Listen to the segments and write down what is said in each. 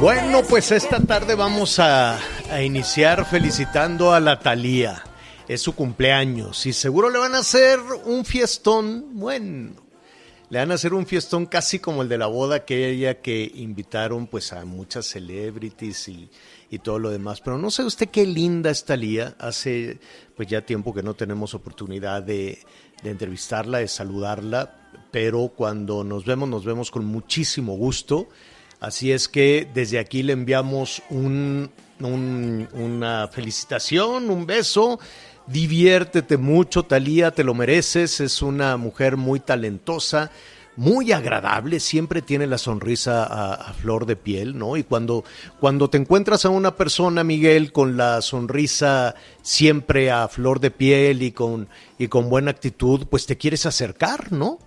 Bueno, pues esta tarde vamos a, a iniciar felicitando a la Thalía. Es su cumpleaños y seguro le van a hacer un fiestón, bueno, le van a hacer un fiestón casi como el de la boda aquella que invitaron pues a muchas celebrities y, y todo lo demás. Pero no sé usted qué linda es Thalía. Hace pues ya tiempo que no tenemos oportunidad de, de entrevistarla, de saludarla, pero cuando nos vemos nos vemos con muchísimo gusto. Así es que desde aquí le enviamos un, un- una felicitación, un beso. Diviértete mucho, Talía, te lo mereces. Es una mujer muy talentosa, muy agradable, siempre tiene la sonrisa a, flor de piel, ¿no? Y cuando, cuando te encuentras a una persona, Miguel, con la sonrisa siempre a flor de piel y con, y con buena actitud, pues te quieres acercar, ¿no?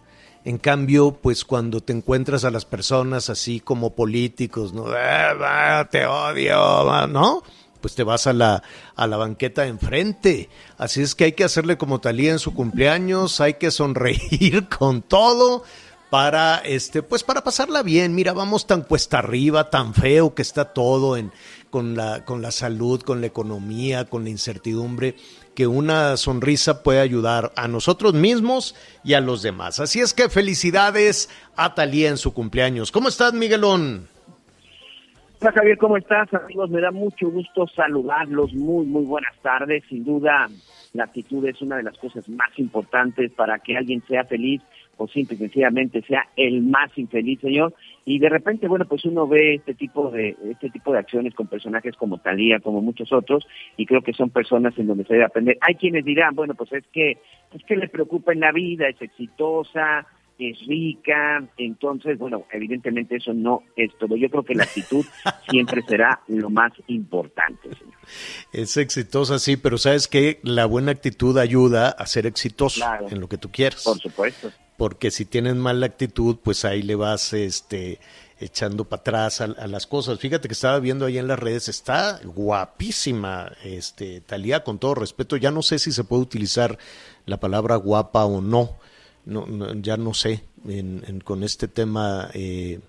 En cambio, pues cuando te encuentras a las personas así como políticos, ¿no? "Ah, va, te odio, va", ¿no? Pues te vas a la, a la banqueta de enfrente. Así es que hay que hacerle como Talía en su cumpleaños, hay que sonreír con todo para este, pues para pasarla bien. Mira, vamos tan cuesta arriba, tan feo que está todo en, con la, con la salud, con la economía, con la incertidumbre, que una sonrisa puede ayudar a nosotros mismos y a los demás. Así es que felicidades a Talía en su cumpleaños. ¿Cómo estás, Miguelón? Hola Javier, ¿cómo estás? Amigos, me da mucho gusto saludarlos. Muy, muy buenas tardes. Sin duda, la actitud es una de las cosas más importantes para que alguien sea feliz o simple y sencillamente sea el más infeliz, señor. Y de repente, bueno, pues uno ve este tipo de este tipo de acciones con personajes como Talía, como muchos otros, y creo que son personas en donde se debe aprender. Hay quienes dirán, bueno, pues es que es que le preocupa en la vida, es exitosa, es rica, entonces, bueno, evidentemente eso no es todo. Yo creo que la actitud siempre será lo más importante. Es exitosa, sí, pero sabes que la buena actitud ayuda a ser exitoso Claro. en lo que tú quieras. Por supuesto. porque si tienes mala actitud, pues ahí le vas este echando para atrás a, a las cosas. Fíjate que estaba viendo ahí en las redes, está guapísima, este Talía, con todo respeto, ya no sé si se puede utilizar la palabra guapa o no, no, no, ya no sé, en, en- con este tema eh,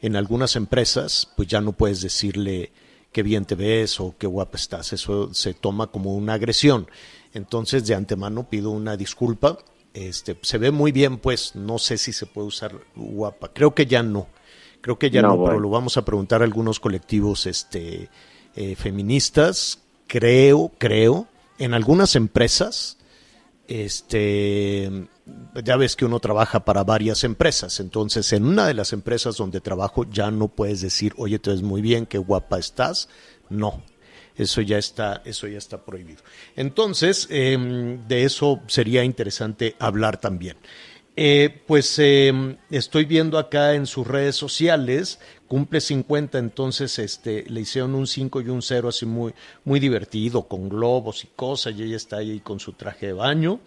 en algunas empresas, pues ya no puedes decirle qué bien te ves o qué guapa estás, eso se toma como una agresión. Entonces, de antemano pido una disculpa. Este, se ve muy bien, pues no sé si se puede usar guapa. Creo que ya no. Creo que ya No, pero lo vamos a preguntar a algunos colectivos este, eh, feministas. Creo, creo, en algunas empresas, este, ya ves que uno trabaja para varias empresas, entonces en una de las empresas donde trabajo ya no puedes decir, oye, te ves muy bien, qué guapa estás. No, eso ya está, eso ya está prohibido. Entonces, eh, de eso sería interesante hablar también. Eh, pues eh, estoy viendo acá en sus redes sociales, cumple 50, entonces este, le hicieron un 5 y un 0 así muy, muy divertido, con globos y cosas, y ella está ahí con su traje de baño,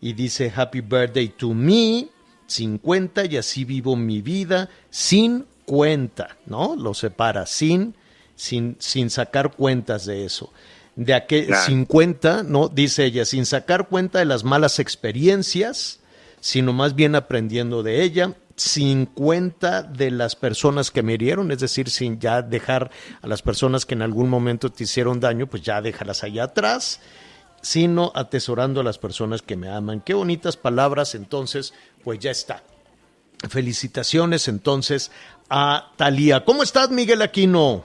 y dice Happy Birthday to me, 50, y así vivo mi vida, sin cuenta, ¿no? Lo separa, sin, sin, sin sacar cuentas de eso. De aquel Claro. 50, ¿no? Dice ella, sin sacar cuenta de las malas experiencias, sino más bien aprendiendo de ella, sin cuenta de las personas que me hirieron, es decir, sin ya dejar a las personas que en algún momento te hicieron daño, pues ya déjalas allá atrás. sino atesorando a las personas que me aman. Qué bonitas palabras, entonces, pues ya está. Felicitaciones entonces a Talía. ¿Cómo estás, Miguel Aquino?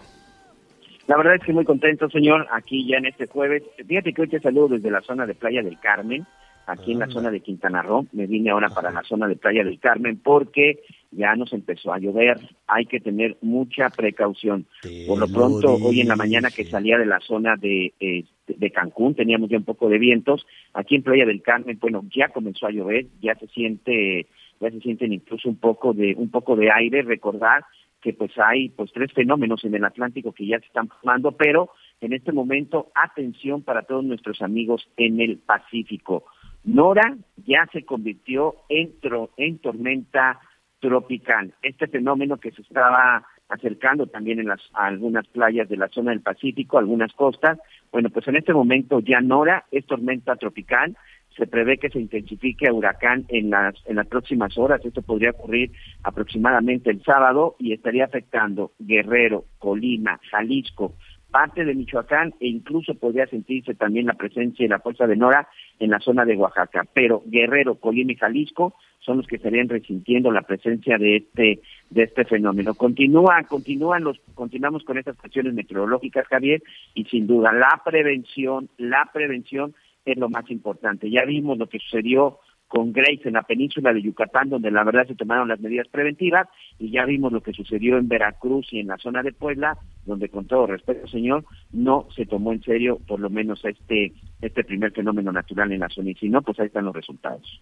La verdad es que muy contento, señor, aquí ya en este jueves. Fíjate que hoy te saludo desde la zona de Playa del Carmen, aquí en la zona de Quintana Roo. Me vine ahora para la zona de Playa del Carmen porque ya nos empezó a llover. Hay que tener mucha precaución. Por lo pronto, hoy en la mañana que salía de la zona de, eh, de Cancún, teníamos ya un poco de vientos. Aquí en Playa del Carmen, bueno, ya comenzó a llover, ya se siente ya se sienten incluso un poco de un poco de aire recordar que pues hay pues tres fenómenos en el Atlántico que ya se están formando pero en este momento atención para todos nuestros amigos en el Pacífico Nora ya se convirtió en, en tormenta tropical este fenómeno que se estaba acercando también en las a algunas playas de la zona del Pacífico algunas costas bueno pues en este momento ya Nora es tormenta tropical se prevé que se intensifique a huracán en las, en las próximas horas. Esto podría ocurrir aproximadamente el sábado y estaría afectando Guerrero, Colima, Jalisco, parte de Michoacán e incluso podría sentirse también la presencia y la fuerza de Nora en la zona de Oaxaca. Pero Guerrero, Colima y Jalisco son los que estarían resintiendo la presencia de este de este fenómeno. Continúa, continúan los, continuamos con estas cuestiones meteorológicas, Javier, y sin duda la prevención, la prevención es lo más importante. Ya vimos lo que sucedió con Grace en la península de Yucatán, donde la verdad se tomaron las medidas preventivas, y ya vimos lo que sucedió en Veracruz y en la zona de Puebla, donde con todo respeto, señor, no se tomó en serio por lo menos este, este primer fenómeno natural en la zona, y si no, pues ahí están los resultados.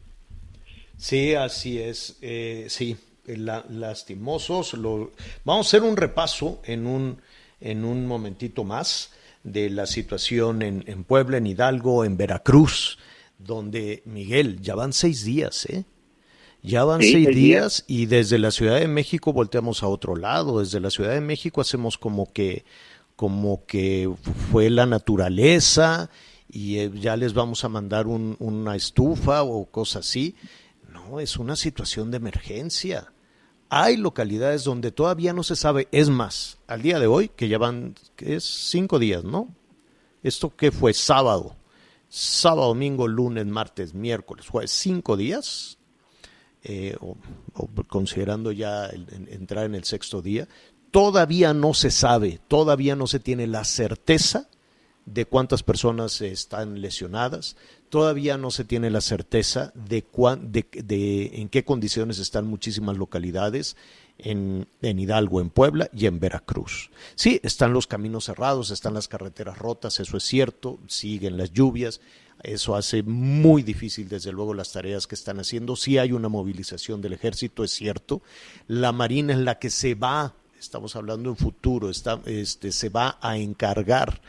Sí, así es, eh, sí, lastimosos. Lo... Vamos a hacer un repaso en un, en un momentito más de la situación en, en, Puebla, en Hidalgo, en Veracruz, donde, Miguel, ya van seis días, ¿eh? Ya van seis días y desde la Ciudad de México volteamos a otro lado. Desde la Ciudad de México hacemos como que, como que fue la naturaleza y eh, ya les vamos a mandar un, una estufa o cosas así. No, es una situación de emergencia. Hay localidades donde todavía no se sabe, es más, al día de hoy, que ya van, que es cinco días, ¿no? Esto que fue sábado, sábado, domingo, lunes, martes, miércoles, jueves, cinco días, eh, o, considerando ya entrar en el sexto día, todavía no se sabe, todavía no se tiene la certeza de cuántas personas están lesionadas, todavía no se tiene la certeza de, de, en qué condiciones están muchísimas localidades en, en, Hidalgo, en Puebla y en Veracruz. Sí, están los caminos cerrados, están las carreteras rotas, eso es cierto, siguen las lluvias, eso hace muy difícil, desde luego, las tareas que están haciendo. Sí hay una movilización del ejército, es cierto. La Marina es la que se va, estamos hablando en futuro, está, este, se va a encargar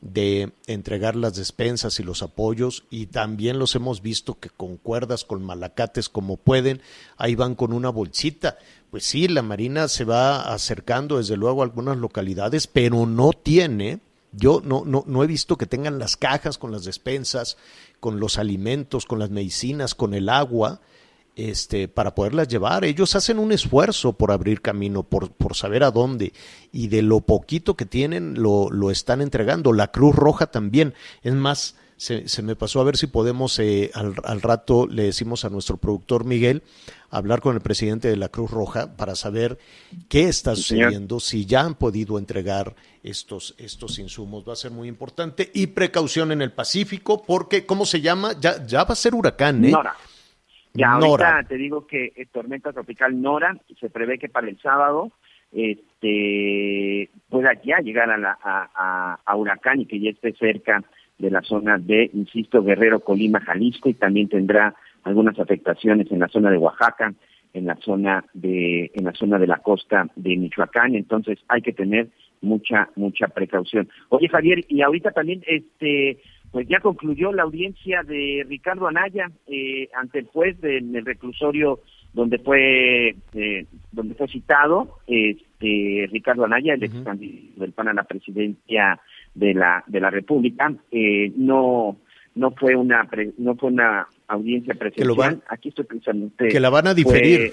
de entregar las despensas y los apoyos y también los hemos visto que con cuerdas, con malacates como pueden, ahí van con una bolsita. Pues sí, la Marina se va acercando desde luego a algunas localidades, pero no tiene, yo no, no, no he visto que tengan las cajas con las despensas, con los alimentos, con las medicinas, con el agua, este, para poderlas llevar. Ellos hacen un esfuerzo por abrir camino, por, por saber a dónde, y de lo poquito que tienen lo, lo están entregando. La Cruz Roja también. Es más, se, se me pasó a ver si podemos, eh, al, al, rato le decimos a nuestro productor Miguel, hablar con el presidente de la Cruz Roja para saber qué está sucediendo, si ya han podido entregar estos, estos insumos. Va a ser muy importante. Y precaución en el Pacífico, porque, ¿cómo se llama? Ya, ya va a ser huracán, ¿eh? Ya ahorita te digo que es tormenta tropical Nora, se prevé que para el sábado este pueda ya llegar a, la, a, a, huracán y que ya esté cerca de la zona de, insisto, Guerrero, Colima, Jalisco y también tendrá algunas afectaciones en la zona de Oaxaca, en la zona de, en la zona de la costa de Michoacán, entonces hay que tener mucha, mucha precaución. Oye Javier, y ahorita también este pues ya concluyó la audiencia de Ricardo Anaya eh, ante el juez en el reclusorio donde fue eh, donde fue citado este Ricardo Anaya el ex candidato del PAN a la presidencia de la de la República. Eh, no no fue una no fue una audiencia presencial. Aquí estoy pensando que la van a diferir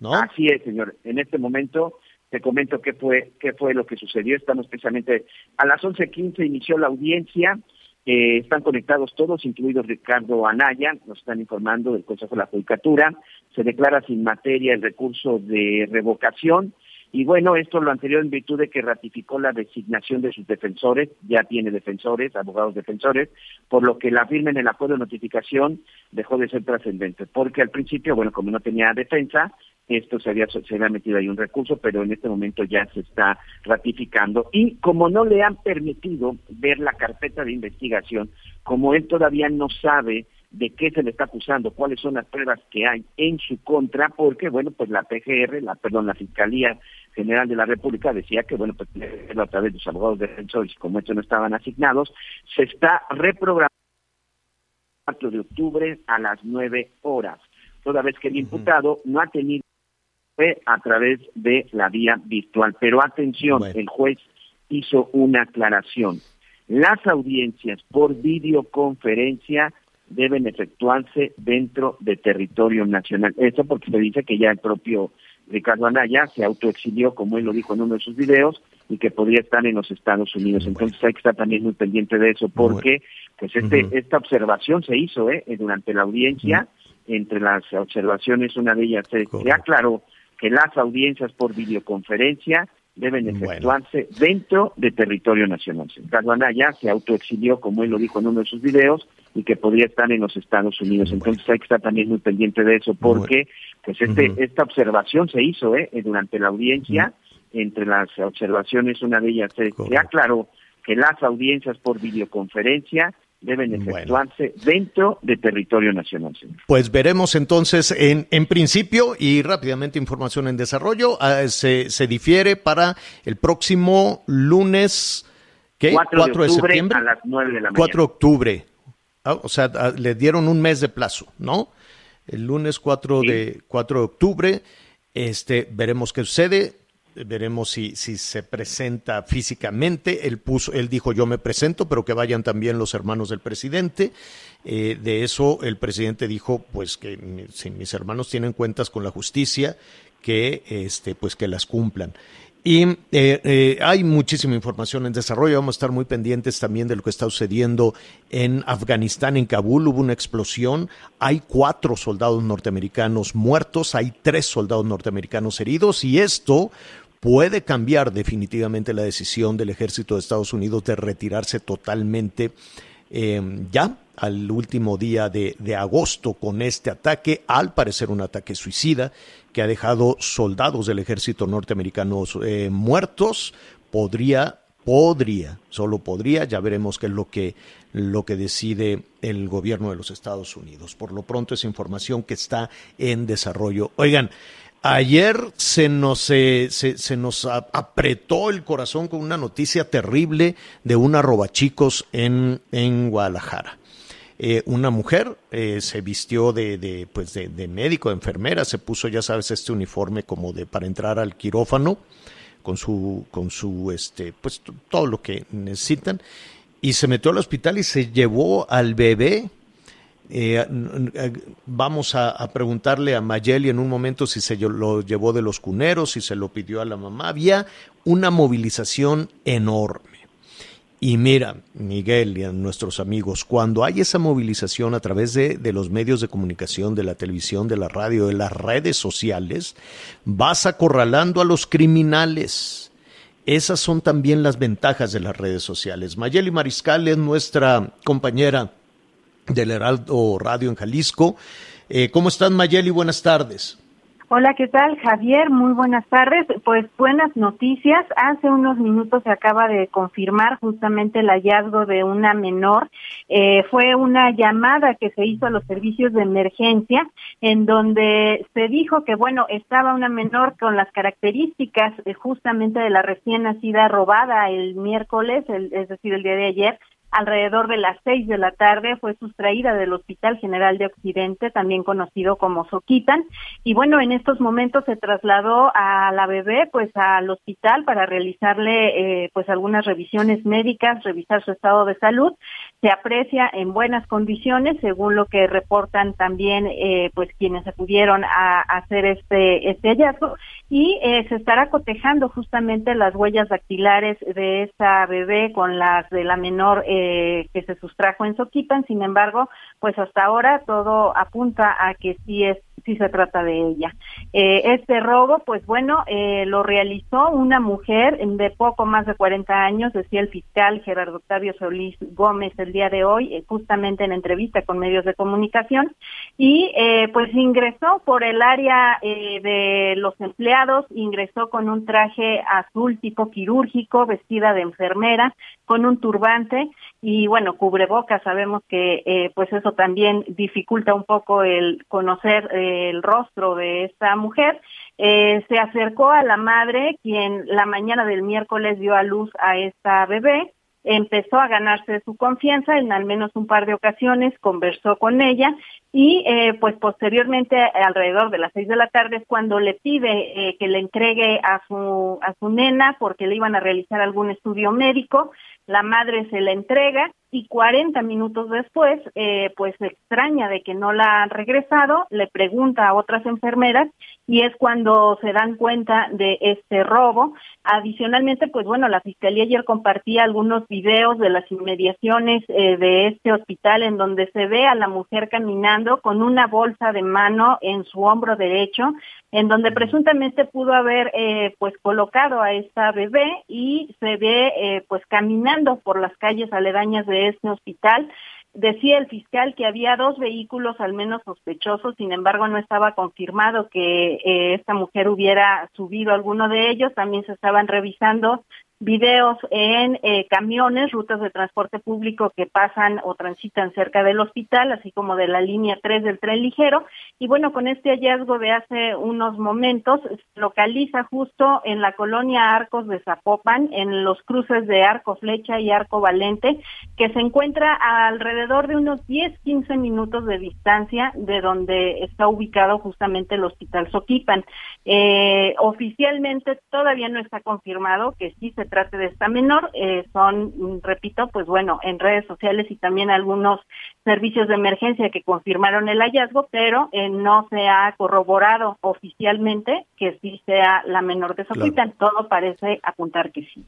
no así es señor. En este momento te comento qué fue qué fue lo que sucedió. Estamos precisamente a las 11:15 inició la audiencia Eh, están conectados todos, incluido Ricardo Anaya, nos están informando del Consejo de la Judicatura. Se declara sin materia el recurso de revocación. Y bueno, esto lo anterior en virtud de que ratificó la designación de sus defensores, ya tiene defensores, abogados defensores, por lo que la firma en el acuerdo de notificación dejó de ser trascendente, porque al principio, bueno, como no tenía defensa, esto se había, se había metido ahí un recurso, pero en este momento ya se está ratificando. Y como no le han permitido ver la carpeta de investigación, como él todavía no sabe de qué se le está acusando, cuáles son las pruebas que hay en su contra, porque, bueno, pues la PGR, la, perdón, la Fiscalía General de la República decía que, bueno, pues a través de los abogados defensores, como estos no estaban asignados, se está reprogramando el 4 de octubre a las 9 horas, toda vez que el imputado no ha tenido a través de la vía virtual. Pero atención, el juez hizo una aclaración. Las audiencias por videoconferencia deben efectuarse dentro de territorio nacional. Eso porque se dice que ya el propio Ricardo Anaya se autoexilió, como él lo dijo en uno de sus videos, y que podría estar en los Estados Unidos. Entonces hay que estar también muy pendiente de eso, porque pues este, esta observación se hizo ¿eh? durante la audiencia, entre las observaciones, una de ellas se, se aclaró que las audiencias por videoconferencia deben efectuarse dentro de territorio nacional. Ricardo Anaya se autoexilió, como él lo dijo en uno de sus videos, y que podría estar en los Estados Unidos. Entonces hay que estar también muy pendiente de eso, porque pues este, esta observación se hizo ¿eh? durante la audiencia, entre las observaciones, una de ellas se, se aclaró que las audiencias por videoconferencia deben efectuarse dentro de territorio nacional. Pues veremos entonces, en, en principio, y rápidamente información en desarrollo, ah, se, se difiere para el próximo lunes, ¿qué? 4 de, septiembre. A las 9 de la mañana. 4 de octubre. Ah, o sea, ah, le dieron un mes de plazo, ¿no? El lunes 4 de 4 de octubre, este, veremos qué sucede veremos si, si se presenta físicamente. Él, puso, él dijo yo me presento, pero que vayan también los hermanos del presidente. Eh, de eso el presidente dijo pues que si mis hermanos tienen cuentas con la justicia, que este pues que las cumplan. Y eh, eh, hay muchísima información en desarrollo. Vamos a estar muy pendientes también de lo que está sucediendo en Afganistán, en Kabul. Hubo una explosión. Hay cuatro soldados norteamericanos muertos. Hay tres soldados norteamericanos heridos. Y esto puede cambiar definitivamente la decisión del ejército de Estados Unidos de retirarse totalmente eh, ya al último día de, agosto con este ataque, al parecer un ataque suicida que ha dejado soldados del ejército norteamericano eh, muertos, podría, podría, solo podría, ya veremos qué es lo que, lo que decide el gobierno de los Estados Unidos. Por lo pronto es información que está en desarrollo. Oigan, Ayer se nos, se, se, nos apretó el corazón con una noticia terrible de una robachicos en, en Guadalajara. Eh, una mujer eh, se vistió de, de, pues de, de, médico, de enfermera, se puso, ya sabes, este uniforme como de para entrar al quirófano con su, con su, este, pues todo lo que necesitan y se metió al hospital y se llevó al bebé eh, vamos a, preguntarle a Mayeli en un momento si se lo llevó de los cuneros, si se lo pidió a la mamá. Había una movilización enorme. Y mira, Miguel y a nuestros amigos, cuando hay esa movilización a través de, de, los medios de comunicación, de la televisión, de la radio, de las redes sociales, vas acorralando a los criminales. Esas son también las ventajas de las redes sociales. Mayeli Mariscal es nuestra compañera del Heraldo Radio en Jalisco. Eh, ¿Cómo están, Mayeli? Buenas tardes. Hola, ¿qué tal, Javier? Muy buenas tardes. Pues buenas noticias. Hace unos minutos se acaba de confirmar justamente el hallazgo de una menor. Eh, fue una llamada que se hizo a los servicios de emergencia en donde se dijo que, bueno, estaba una menor con las características justamente de la recién nacida robada el miércoles, es decir, el día de ayer, alrededor de las seis de la tarde fue sustraída del Hospital General de Occidente, también conocido como Soquitan, y bueno, en estos momentos se trasladó a la bebé pues al hospital para realizarle eh, pues algunas revisiones médicas, revisar su estado de salud. Se aprecia en buenas condiciones, según lo que reportan también eh, pues quienes acudieron a, hacer este este hallazgo y eh, se estará cotejando justamente las huellas dactilares de esa bebé con las de la menor eh, que se sustrajo en Soquipan. Sin embargo, pues hasta ahora todo apunta a que sí es sí se trata de ella. Eh, este robo, pues bueno, eh, lo realizó una mujer de poco más de 40 años, decía el fiscal Gerardo Octavio Solís Gómez el día de hoy, eh, justamente en entrevista con medios de comunicación, y pues ingresó por el área de los empleados, ingresó con un traje azul tipo quirúrgico, vestida de enfermera, con un turbante y bueno, cubrebocas, sabemos que pues eso también dificulta un poco el conocer el rostro de esta mujer, eh, se acercó a la madre, quien la mañana del miércoles dio a luz a esta bebé, empezó a ganarse su confianza en al menos un par de ocasiones, conversó con ella y eh, pues posteriormente alrededor de las seis de la tarde es cuando le pide eh, que le entregue a su a su nena porque le iban a realizar algún estudio médico. La madre se la entrega y 40 minutos después, eh, pues extraña de que no la han regresado, le pregunta a otras enfermeras y es cuando se dan cuenta de este robo. Adicionalmente, pues bueno, la Fiscalía ayer compartía algunos videos de las inmediaciones eh, de este hospital en donde se ve a la mujer caminando con una bolsa de mano en su hombro derecho, en donde presuntamente pudo haber eh, pues colocado a esta bebé y se ve eh, pues caminando por las calles aledañas de este hospital. Decía el fiscal que había dos vehículos al menos sospechosos, sin embargo no estaba confirmado que eh, esta mujer hubiera subido alguno de ellos. También se estaban revisando videos en eh, camiones, rutas de transporte público que pasan o transitan cerca del hospital, así como de la línea 3 del tren ligero. Y bueno, con este hallazgo de hace unos momentos, localiza justo en la colonia Arcos de Zapopan, en los cruces de Arco Flecha y Arco Valente, que se encuentra alrededor de unos 10-15 minutos de distancia de donde está ubicado justamente el Hospital Soquipan. Eh, oficialmente todavía no está confirmado que sí se trate de esta menor. Eh, son, mm, repito, pues bueno, en redes sociales y también algunos servicios de emergencia que confirmaron el hallazgo, pero eh, no se ha corroborado oficialmente que sí sea la menor de Soquitan. Todo parece apuntar que sí.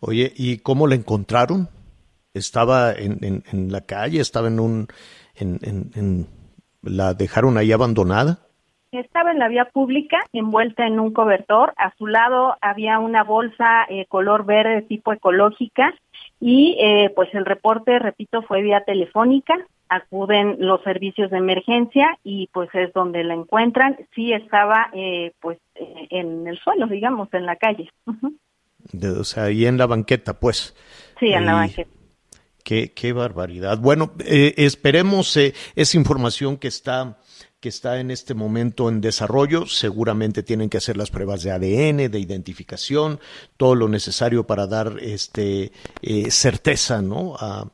Oye, ¿y cómo la encontraron? ¿Estaba en, en, la calle? ¿Estaba en un... en, ¿La dejaron ahí abandonada? Estaba en la vía pública, envuelta en un cobertor. A su lado había una bolsa eh, color verde tipo ecológica y eh, pues el reporte, repito, fue vía telefónica. Acuden los servicios de emergencia y pues es donde la encuentran. Sí estaba eh, pues en el suelo, digamos, en la calle. o sea, ahí en la banqueta, pues. Sí, en la banqueta. Qué, qué barbaridad. Bueno, esperemos esa información que está que está en este momento en desarrollo. Seguramente tienen que hacer las pruebas de ADN, de identificación, todo lo necesario para dar este, eh, certeza ¿no? a,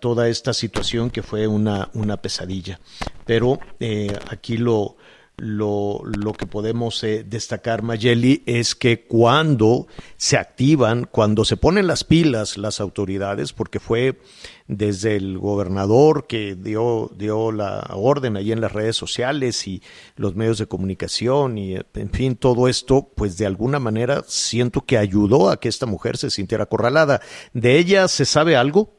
toda esta situación que fue una, una pesadilla. Pero eh, aquí lo, lo, lo que podemos eh, destacar, Mayeli, es que cuando se activan, cuando se ponen las pilas las autoridades, porque fue desde el gobernador que dio, dio la orden ahí en las redes sociales y los medios de comunicación y en fin, todo esto, pues de alguna manera siento que ayudó a que esta mujer se sintiera acorralada. ¿De ella se sabe algo?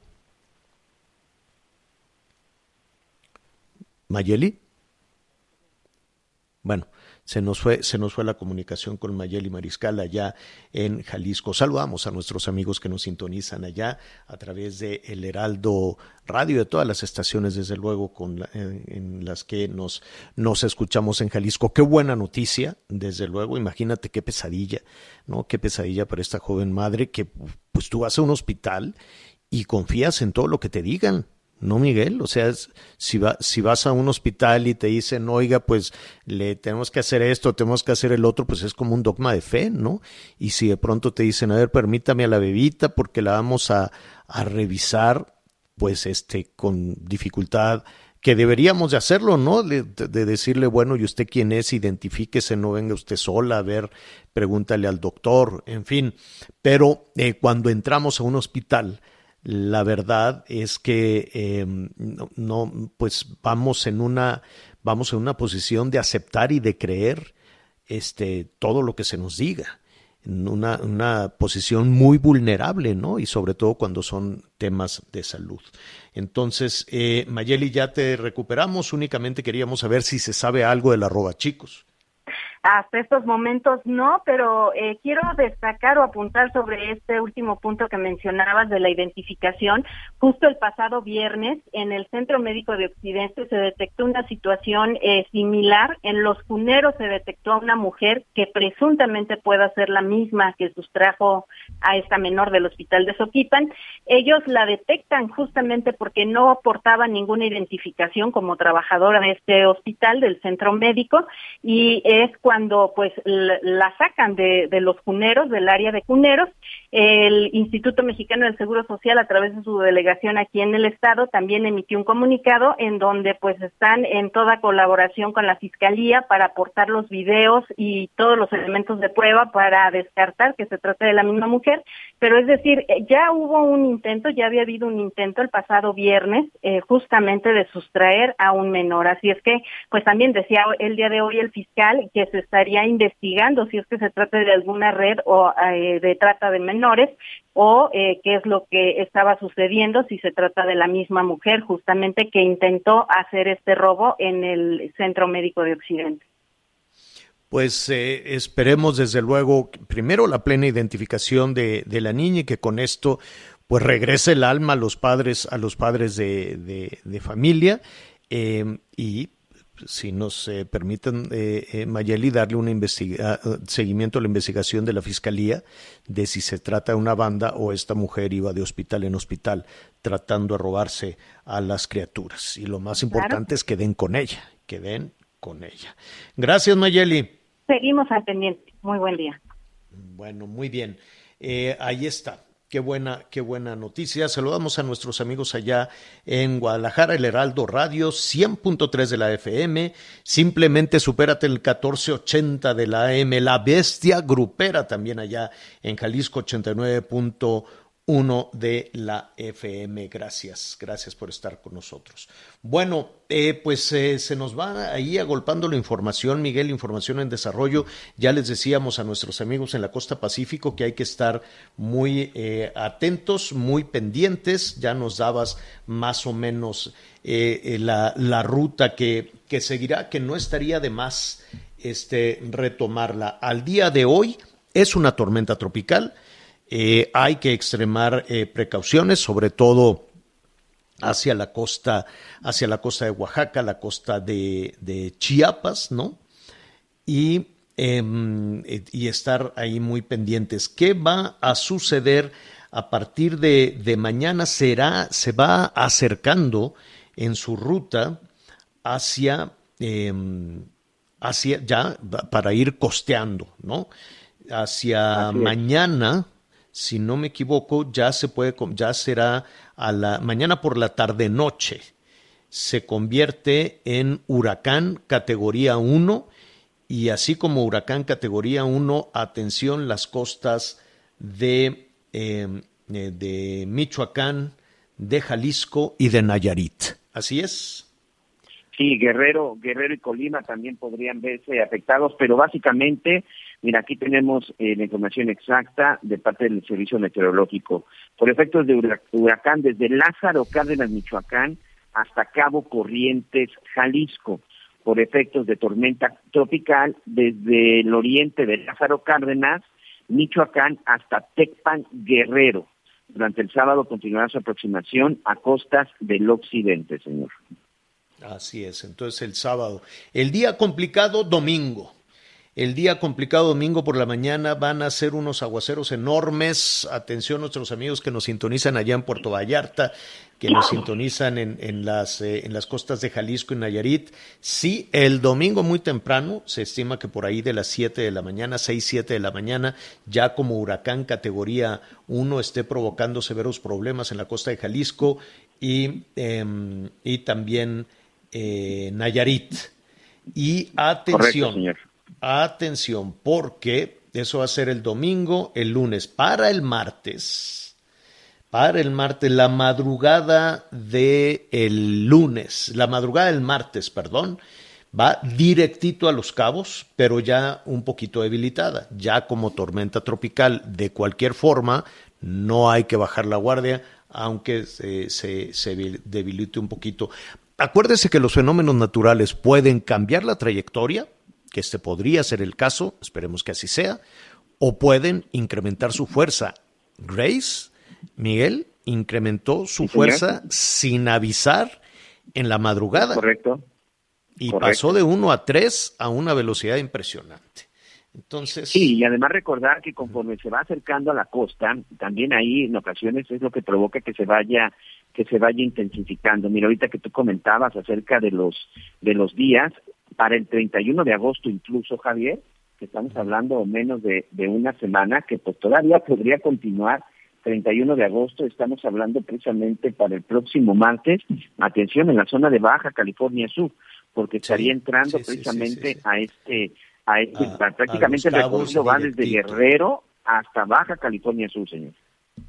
Mayeli? Bueno, se nos fue, se nos fue la comunicación con Mayeli Mariscal allá en Jalisco. Saludamos a nuestros amigos que nos sintonizan allá a través de El Heraldo Radio, de todas las estaciones, desde luego, con en, las que nos, nos escuchamos en Jalisco. Qué buena noticia, desde luego. Imagínate qué pesadilla, ¿no? Qué pesadilla para esta joven madre que, pues tú vas a un hospital y confías en todo lo que te digan no, Miguel, o sea, si, va, si vas a un hospital y te dicen, oiga, pues le tenemos que hacer esto, tenemos que hacer el otro, pues es como un dogma de fe, ¿no? Y si de pronto te dicen, a ver, permítame a la bebita porque la vamos a, a revisar, pues este, con dificultad, que deberíamos de hacerlo, ¿no? De, decirle, bueno, ¿y usted quién es? Identifíquese, no venga usted sola, a ver, pregúntale al doctor, en fin. Pero eh, cuando entramos a un hospital, la verdad es que em, no, pues vamos en una, vamos en una posición de aceptar y de creer este, todo lo que se nos diga. en una, una, posición muy vulnerable, ¿no? Y sobre todo cuando son temas de salud. Entonces, eh, Mayeli, ya te recuperamos. Únicamente queríamos saber si se sabe algo de la roba chicos. Hasta estos momentos no, pero eh, quiero destacar o apuntar sobre este último punto que mencionabas de la identificación. Justo el pasado viernes en el Centro Médico de Occidente se detectó una situación eh, similar. En los cuneros se detectó a una mujer que presuntamente pueda ser la misma que sustrajo a esta menor del hospital de Soquipan. Ellos la detectan justamente porque no aportaba ninguna identificación como trabajadora de este hospital, del centro médico, y es pues la sacan de, de los cuneros, del área de cuneros. El Instituto Mexicano del Seguro Social, a través de su delegación aquí en el estado, también emitió un comunicado en donde pues están en toda colaboración con la Fiscalía para aportar los videos y todos los elementos de prueba para descartar que se trate de la misma mujer. Pero es decir, ya hubo un intento, ya había habido un intento el pasado viernes eh, justamente de sustraer a un menor. Así es que, pues también decía el día de hoy el fiscal que se estaría investigando si es que se trata de alguna red o eh, de trata de menores o eh, qué es lo que estaba sucediendo si se trata de la misma mujer justamente que intentó hacer este robo en el Centro Médico de Occidente. Pues eh, esperemos desde luego primero la plena identificación de, la niña y que con esto pues regrese el alma a los padres a los padres de, familia y si nos eh, permiten, eh, eh, Mayeli, darle un investiga seguimiento a la investigación de la Fiscalía de si se trata de una banda o esta mujer iba de hospital en hospital tratando de robarse a las criaturas. Y lo más importante es que den con ella, que den con ella. Gracias, Mayeli. Seguimos al pendiente. Muy buen día. Bueno, muy bien. Eh, ahí está. Qué buena, qué buena noticia. Saludamos a nuestros amigos allá en Guadalajara, el Heraldo Radio 100.3 de la FM. Simplemente supérate el 1480 de la AM. La Bestia Grupera también allá en Jalisco 89.1 uno de la FM. Gracias, gracias por estar con nosotros. Bueno, eh, pues eh, se nos va ahí agolpando la información, Miguel, información en desarrollo. Ya les decíamos a nuestros amigos en la costa Pacífico que hay que estar muy eh, atentos, muy pendientes. Ya nos dabas más o menos la, la, ruta que, que seguirá, que no estaría de más este, retomarla. Al día de hoy es una tormenta tropical eh, hay que extremar eh, precauciones, sobre todo hacia la costa, hacia la costa de Oaxaca, la costa de, de Chiapas, ¿no? Y, eh, y, estar ahí muy pendientes. ¿Qué va a suceder a partir de, de mañana? Será, se va acercando en su ruta hacia, em, hacia ya para ir costeando, ¿no? Hacia mañana si no me equivoco, ya se puede, ya será a la mañana por la tarde noche. Se convierte en huracán categoría 1 y así como huracán categoría 1, atención las costas de, eh, de Michoacán, de Jalisco y de Nayarit. ¿Así es? Sí, Guerrero, Guerrero y Colima también podrían verse afectados, pero básicamente Mira, aquí tenemos eh, la información exacta de parte del Servicio Meteorológico. Por efectos de huracán, desde Lázaro Cárdenas, Michoacán, hasta Cabo Corrientes, Jalisco. Por efectos de tormenta tropical, desde el oriente de Lázaro Cárdenas, Michoacán, hasta Tecpan, Guerrero. Durante el sábado continuará su aproximación a costas del occidente, señor. Así es, entonces el sábado. El día complicado, domingo. El día complicado domingo por la mañana van a ser unos aguaceros enormes. Atención a nuestros amigos que nos sintonizan allá en Puerto Vallarta, que nos sintonizan en, en las, eh, en las costas de Jalisco y Nayarit. Sí, el domingo muy temprano, se estima que por ahí de las 7 de la mañana, 6, 7 de la mañana, ya como huracán categoría 1 esté provocando severos problemas en la costa de Jalisco y, eh, y también eh, Nayarit. Y atención. Correcto, Atención, porque eso va a ser el domingo, el lunes, para el martes. Para el martes, la madrugada del el lunes, la madrugada del martes, perdón, va directito a los cabos, pero ya un poquito debilitada, ya como tormenta tropical. De cualquier forma, no hay que bajar la guardia, aunque se, se, se debilite un poquito. Acuérdese que los fenómenos naturales pueden cambiar la trayectoria, que este podría ser el caso, esperemos que así sea, o pueden incrementar su fuerza. Grace, Miguel, incrementó su fuerza sin avisar en la madrugada. Correcto. Y pasó de 1 a 3 a una velocidad impresionante. Entonces. Sí, y además recordar que conforme se va acercando a la costa, también ahí en ocasiones es lo que provoca que se vaya que se vaya intensificando. Mira, ahorita que tú comentabas acerca de los de los días, para el 31 de agosto incluso, Javier, que estamos hablando menos de, de una semana, que pues todavía podría continuar 31 de agosto, estamos hablando precisamente para el próximo martes, atención en la zona de Baja California Sur, porque estaría entrando precisamente a este, a este, prácticamente el recorrido va desde Guerrero hasta Baja California Sur, señor.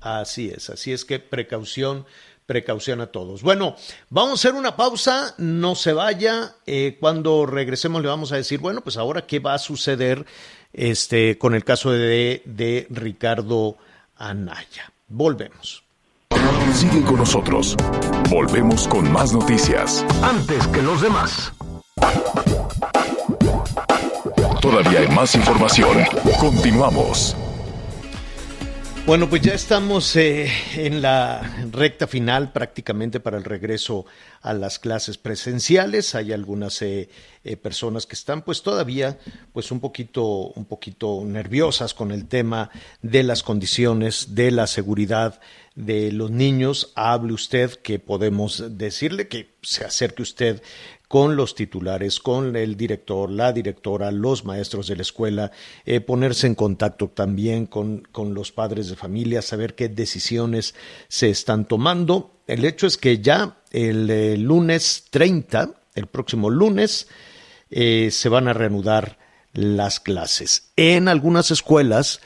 Así es, así es que precaución, precaución a todos. Bueno, vamos a hacer una pausa, no se vaya. Eh, cuando regresemos le vamos a decir, bueno, pues ahora qué va a suceder este, con el caso de, de Ricardo Anaya. Volvemos. Sigue con nosotros. Volvemos con más noticias. Antes que los demás. Todavía hay más información. Continuamos. Bueno, pues ya estamos eh, en la recta final prácticamente para el regreso a las clases presenciales. Hay algunas eh, eh, personas que están pues todavía pues un poquito, un poquito nerviosas con el tema de las condiciones, de la seguridad de los niños. Hable usted que podemos decirle que se acerque usted con los titulares, con el director, la directora, los maestros de la escuela, eh, ponerse en contacto también con, con los padres de familia, saber qué decisiones se están tomando. El hecho es que ya el eh, lunes 30, el próximo lunes, eh, se van a reanudar las clases. En algunas escuelas,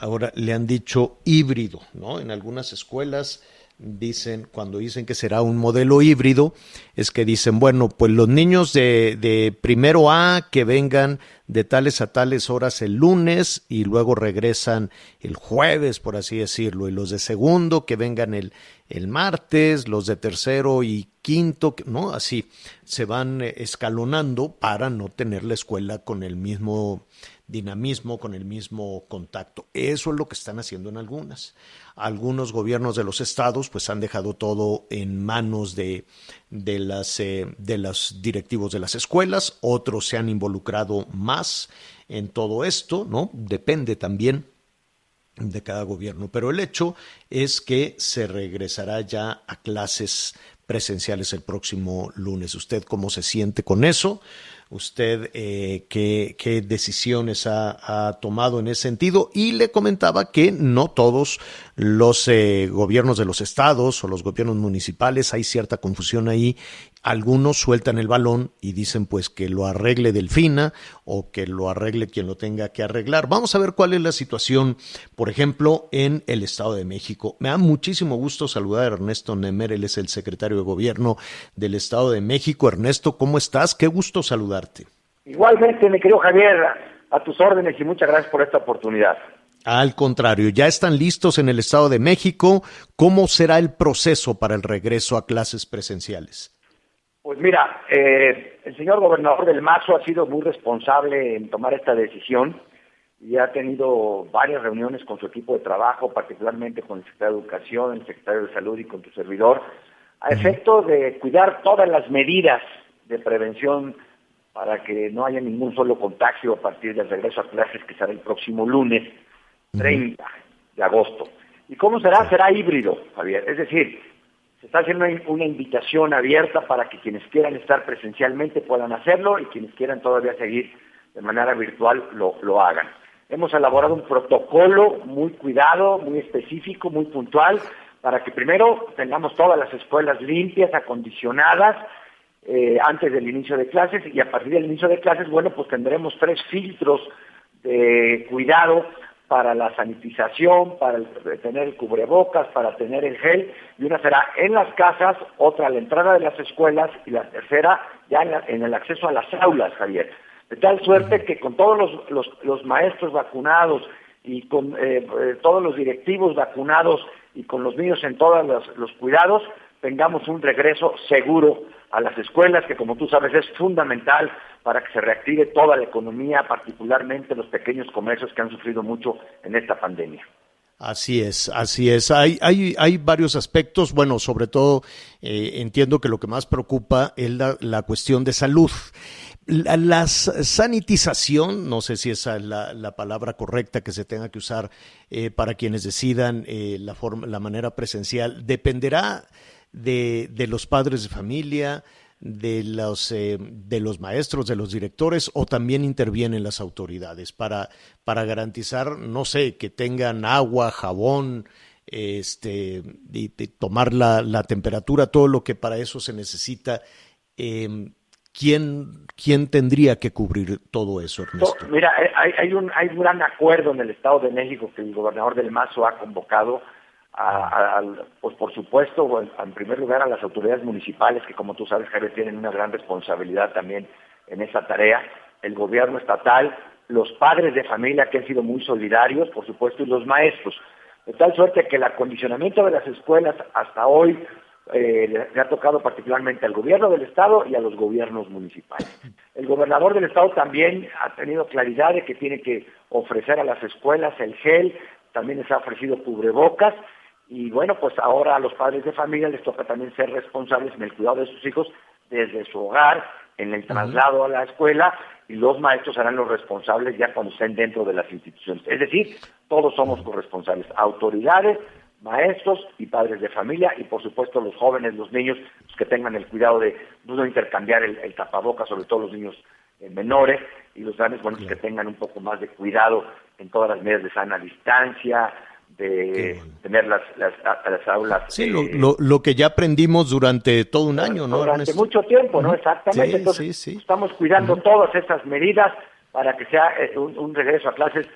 ahora le han dicho híbrido, ¿no? En algunas escuelas dicen, cuando dicen que será un modelo híbrido, es que dicen, bueno, pues los niños de, de, primero A que vengan de tales a tales horas el lunes y luego regresan el jueves, por así decirlo, y los de segundo que vengan el, el martes, los de tercero y quinto, ¿no? Así se van eh, escalonando para no tener la escuela con el mismo dinamismo, con el mismo contacto. Eso es lo que están haciendo en algunas. Algunos gobiernos de los estados pues han dejado todo en manos de, de, las, eh, de los directivos de las escuelas, otros se han involucrado más en todo esto, ¿no? Depende también de cada gobierno. Pero el hecho es que se regresará ya a clases presenciales el próximo lunes. ¿Usted cómo se siente con eso? Usted eh, qué, qué, decisiones ha, ha, tomado en ese sentido. Y le comentaba que no todos los eh, gobiernos de los estados o los gobiernos municipales hay cierta confusión ahí algunos sueltan el balón y dicen pues que lo arregle Delfina o que lo arregle quien lo tenga que arreglar. Vamos a ver cuál es la situación, por ejemplo, en el Estado de México. Me da muchísimo gusto saludar a Ernesto Nemer, él es el secretario de Gobierno del Estado de México. Ernesto, ¿cómo estás? Qué gusto saludarte. Igualmente, mi querido Javier, a tus órdenes y muchas gracias por esta oportunidad. Al contrario, ya están listos en el Estado de México. ¿Cómo será el proceso para el regreso a clases presenciales? Pues mira, eh, el señor gobernador del Mazo ha sido muy responsable en tomar esta decisión y ha tenido varias reuniones con su equipo de trabajo, particularmente con el secretario de Educación, el secretario de Salud y con tu servidor, a efecto de cuidar todas las medidas de prevención para que no haya ningún solo contagio a partir del regreso a clases que será el próximo lunes 30 de agosto. ¿Y cómo será? Será híbrido, Javier. Es decir, se está haciendo una invitación abierta para que quienes quieran estar presencialmente puedan hacerlo y quienes quieran todavía seguir de manera virtual lo, lo hagan. Hemos elaborado un protocolo muy cuidado, muy específico, muy puntual, para que primero tengamos todas las escuelas limpias, acondicionadas, eh, antes del inicio de clases y a partir del inicio de clases, bueno, pues tendremos tres filtros de cuidado para la sanitización, para tener el cubrebocas, para tener el gel, y una será en las casas, otra a la entrada de las escuelas y la tercera ya en, el acceso a las aulas, Javier. De tal suerte que con todos los, maestros vacunados y con eh, eh, todos los directivos vacunados y con los niños en todos los cuidados, tengamos un regreso seguro a las escuelas, que como tú sabes es fundamental para que se reactive toda la economía, particularmente los pequeños comercios que han sufrido mucho en esta pandemia. Así es, así es. Hay, hay, hay varios aspectos. Bueno, sobre todo eh, entiendo que lo que más preocupa es la, cuestión de salud. La, sanitización, no sé si esa es la, palabra correcta que se tenga que usar eh, para quienes decidan eh, la, forma, la manera presencial, dependerá de, de los padres de familia, de los, eh, de los maestros, de los directores, o también intervienen las autoridades para, para garantizar, no sé, que tengan agua, jabón, este, y, tomar la, la, temperatura, todo lo que para eso se necesita. Eh, ¿quién, ¿Quién tendría que cubrir todo eso, Ernesto? Mira, hay, hay, un, hay un gran acuerdo en el Estado de México que el gobernador del Mazo ha convocado a, pues por supuesto, en primer lugar a las autoridades municipales, que como tú sabes, Javier, tienen una gran responsabilidad también en esa tarea, el gobierno estatal, los padres de familia que han sido muy solidarios, por supuesto, y los maestros. De tal suerte que el acondicionamiento de las escuelas hasta hoy eh, le ha tocado particularmente al gobierno del Estado y a los gobiernos municipales. El gobernador del Estado también ha tenido claridad de que tiene que ofrecer a las escuelas el gel, también les ha ofrecido cubrebocas y bueno, pues ahora a los padres de familia les toca también ser responsables en el cuidado de sus hijos desde su hogar, en el traslado a la escuela, y los maestros serán los responsables ya cuando estén dentro de las instituciones. Es decir, todos somos corresponsables, autoridades, maestros y padres de familia, y por supuesto los jóvenes, los niños, pues, que tengan el cuidado de no intercambiar el, el tapabocas, sobre todo los niños eh, menores, y los grandes, bueno, pues, que tengan un poco más de cuidado en todas las medidas de sana distancia, de tener las, las, aulas. Sí, lo, lo, lo, que ya aprendimos durante todo un año, ¿no? Durante mucho tiempo, ¿no? Exactamente. Entonces, estamos cuidando todas esas medidas para que sea eh, un, regreso a clases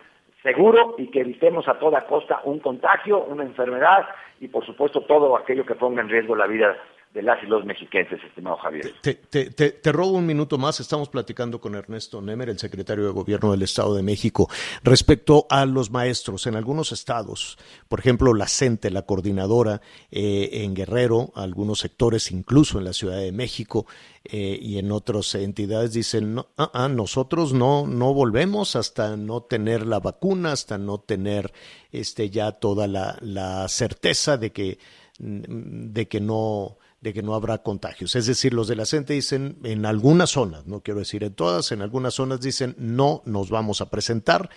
seguro y que evitemos a toda costa un contagio, una enfermedad y, por supuesto, todo aquello que ponga en riesgo la vida de las y los mexiquenses, estimado Javier. Te, te, te, robo un minuto más. Estamos platicando con Ernesto Nemer, el secretario de Gobierno del Estado de México, respecto a los maestros. En algunos estados, por ejemplo, la CENTE, la coordinadora eh, en Guerrero, algunos sectores, incluso en la Ciudad de México eh, y en otras entidades, dicen, no, ah, ah, nosotros no, no volvemos hasta no tener la vacuna, hasta no tener este, ya toda la, la certeza de que, de que no de que no habrá contagios. Es decir, los de la CENTE dicen en algunas zonas, no quiero decir en todas, en algunas zonas dicen no nos vamos a presentar.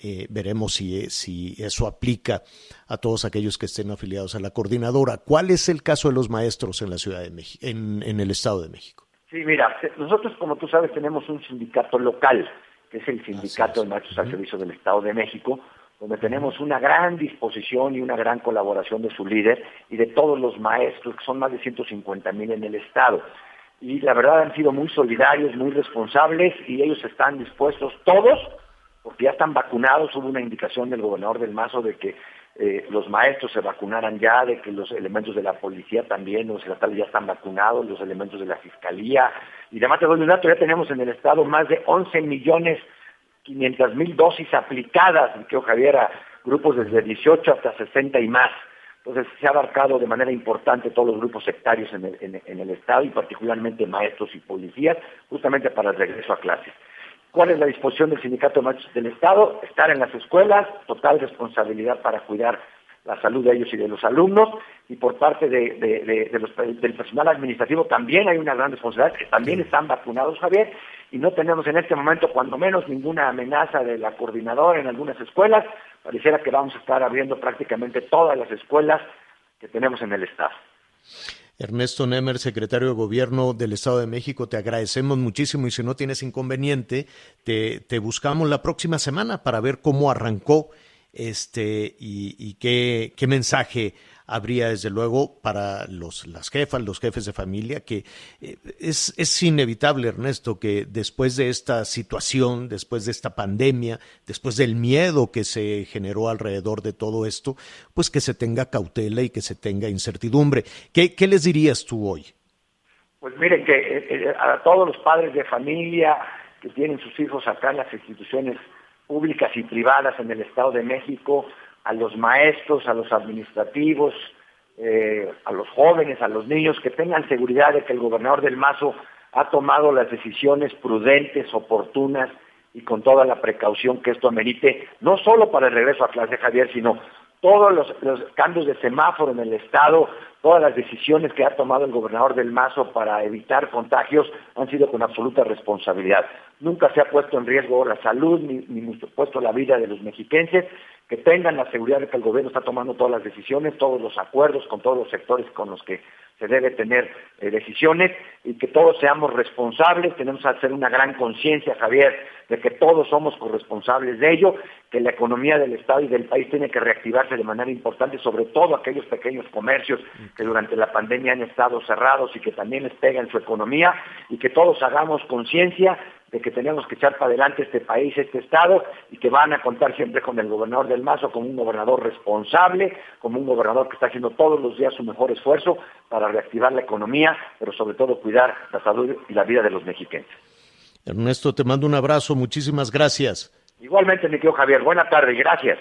Eh, veremos si, si eso aplica a todos aquellos que estén afiliados a la coordinadora. ¿Cuál es el caso de los maestros en la Ciudad de México, en, en el Estado de México? Sí, mira, nosotros como tú sabes tenemos un sindicato local, que es el Sindicato de Maestros al Servicio del Estado de México, donde tenemos una gran disposición y una gran colaboración de su líder y de todos los maestros, que son más de 150 mil en el Estado. Y la verdad han sido muy solidarios, muy responsables y ellos están dispuestos, todos, porque ya están vacunados. Hubo una indicación del gobernador del Mazo de que eh, los maestros se vacunaran ya, de que los elementos de la policía también, los estatales ya están vacunados, los elementos de la fiscalía. Y además te doy un dato, ya tenemos en el Estado más de 11 millones 500 mil dosis aplicadas, que Javier, a grupos desde 18 hasta 60 y más. Entonces se ha abarcado de manera importante todos los grupos sectarios en el, en, el Estado y particularmente maestros y policías, justamente para el regreso a clases. ¿Cuál es la disposición del Sindicato de Maestros del Estado? Estar en las escuelas, total responsabilidad para cuidar la salud de ellos y de los alumnos, y por parte de, los, del personal administrativo también hay una gran responsabilidad, que también están vacunados, Javier, y no tenemos en este momento, cuando menos, ninguna amenaza de la coordinadora en algunas escuelas. Pareciera que vamos a estar abriendo prácticamente todas las escuelas que tenemos en el Estado. Ernesto Nemer, secretario de Gobierno del Estado de México, te agradecemos muchísimo y si no tienes inconveniente, te, buscamos la próxima semana para ver cómo arrancó este y, qué mensaje habría desde luego para los, las jefas, los jefes de familia, que eh, es, es inevitable, Ernesto, que después de esta situación, después de esta pandemia, después del miedo que se generó alrededor de todo esto, pues que se tenga cautela y que se tenga incertidumbre. ¿Qué, qué les dirías tú hoy? Pues miren que eh, eh, a todos los padres de familia que tienen sus hijos acá en las instituciones públicas y privadas en el Estado de México, a los maestros, a los administrativos, eh, a los jóvenes, a los niños, que tengan seguridad de que el gobernador del Mazo ha tomado las decisiones prudentes, oportunas y con toda la precaución que esto amerite, no solo para el regreso a clase, Javier, sino todos los, cambios de semáforo en el Estado, todas las decisiones que ha tomado el gobernador del Mazo para evitar contagios han sido con absoluta responsabilidad. Nunca se ha puesto en riesgo la salud ni, ni puesto la vida de los mexiquenses, que tengan la seguridad de que el gobierno está tomando todas las decisiones, todos los acuerdos con todos los sectores con los que se debe tener eh, decisiones y que todos seamos responsables, tenemos que hacer una gran conciencia, Javier, de que todos somos corresponsables de ello, que la economía del Estado y del país tiene que reactivarse de manera importante, sobre todo aquellos pequeños comercios que durante la pandemia han estado cerrados y que también les pega en su economía, y que todos hagamos conciencia de que tenemos que echar para adelante este país, este Estado, y que van a contar siempre con el gobernador del Mazo como un gobernador responsable, como un gobernador que está haciendo todos los días su mejor esfuerzo para reactivar la economía, pero sobre todo cuidar la salud y la vida de los mexicanos. Ernesto, te mando un abrazo, muchísimas gracias. Igualmente, mi querido Javier, buena tarde, gracias.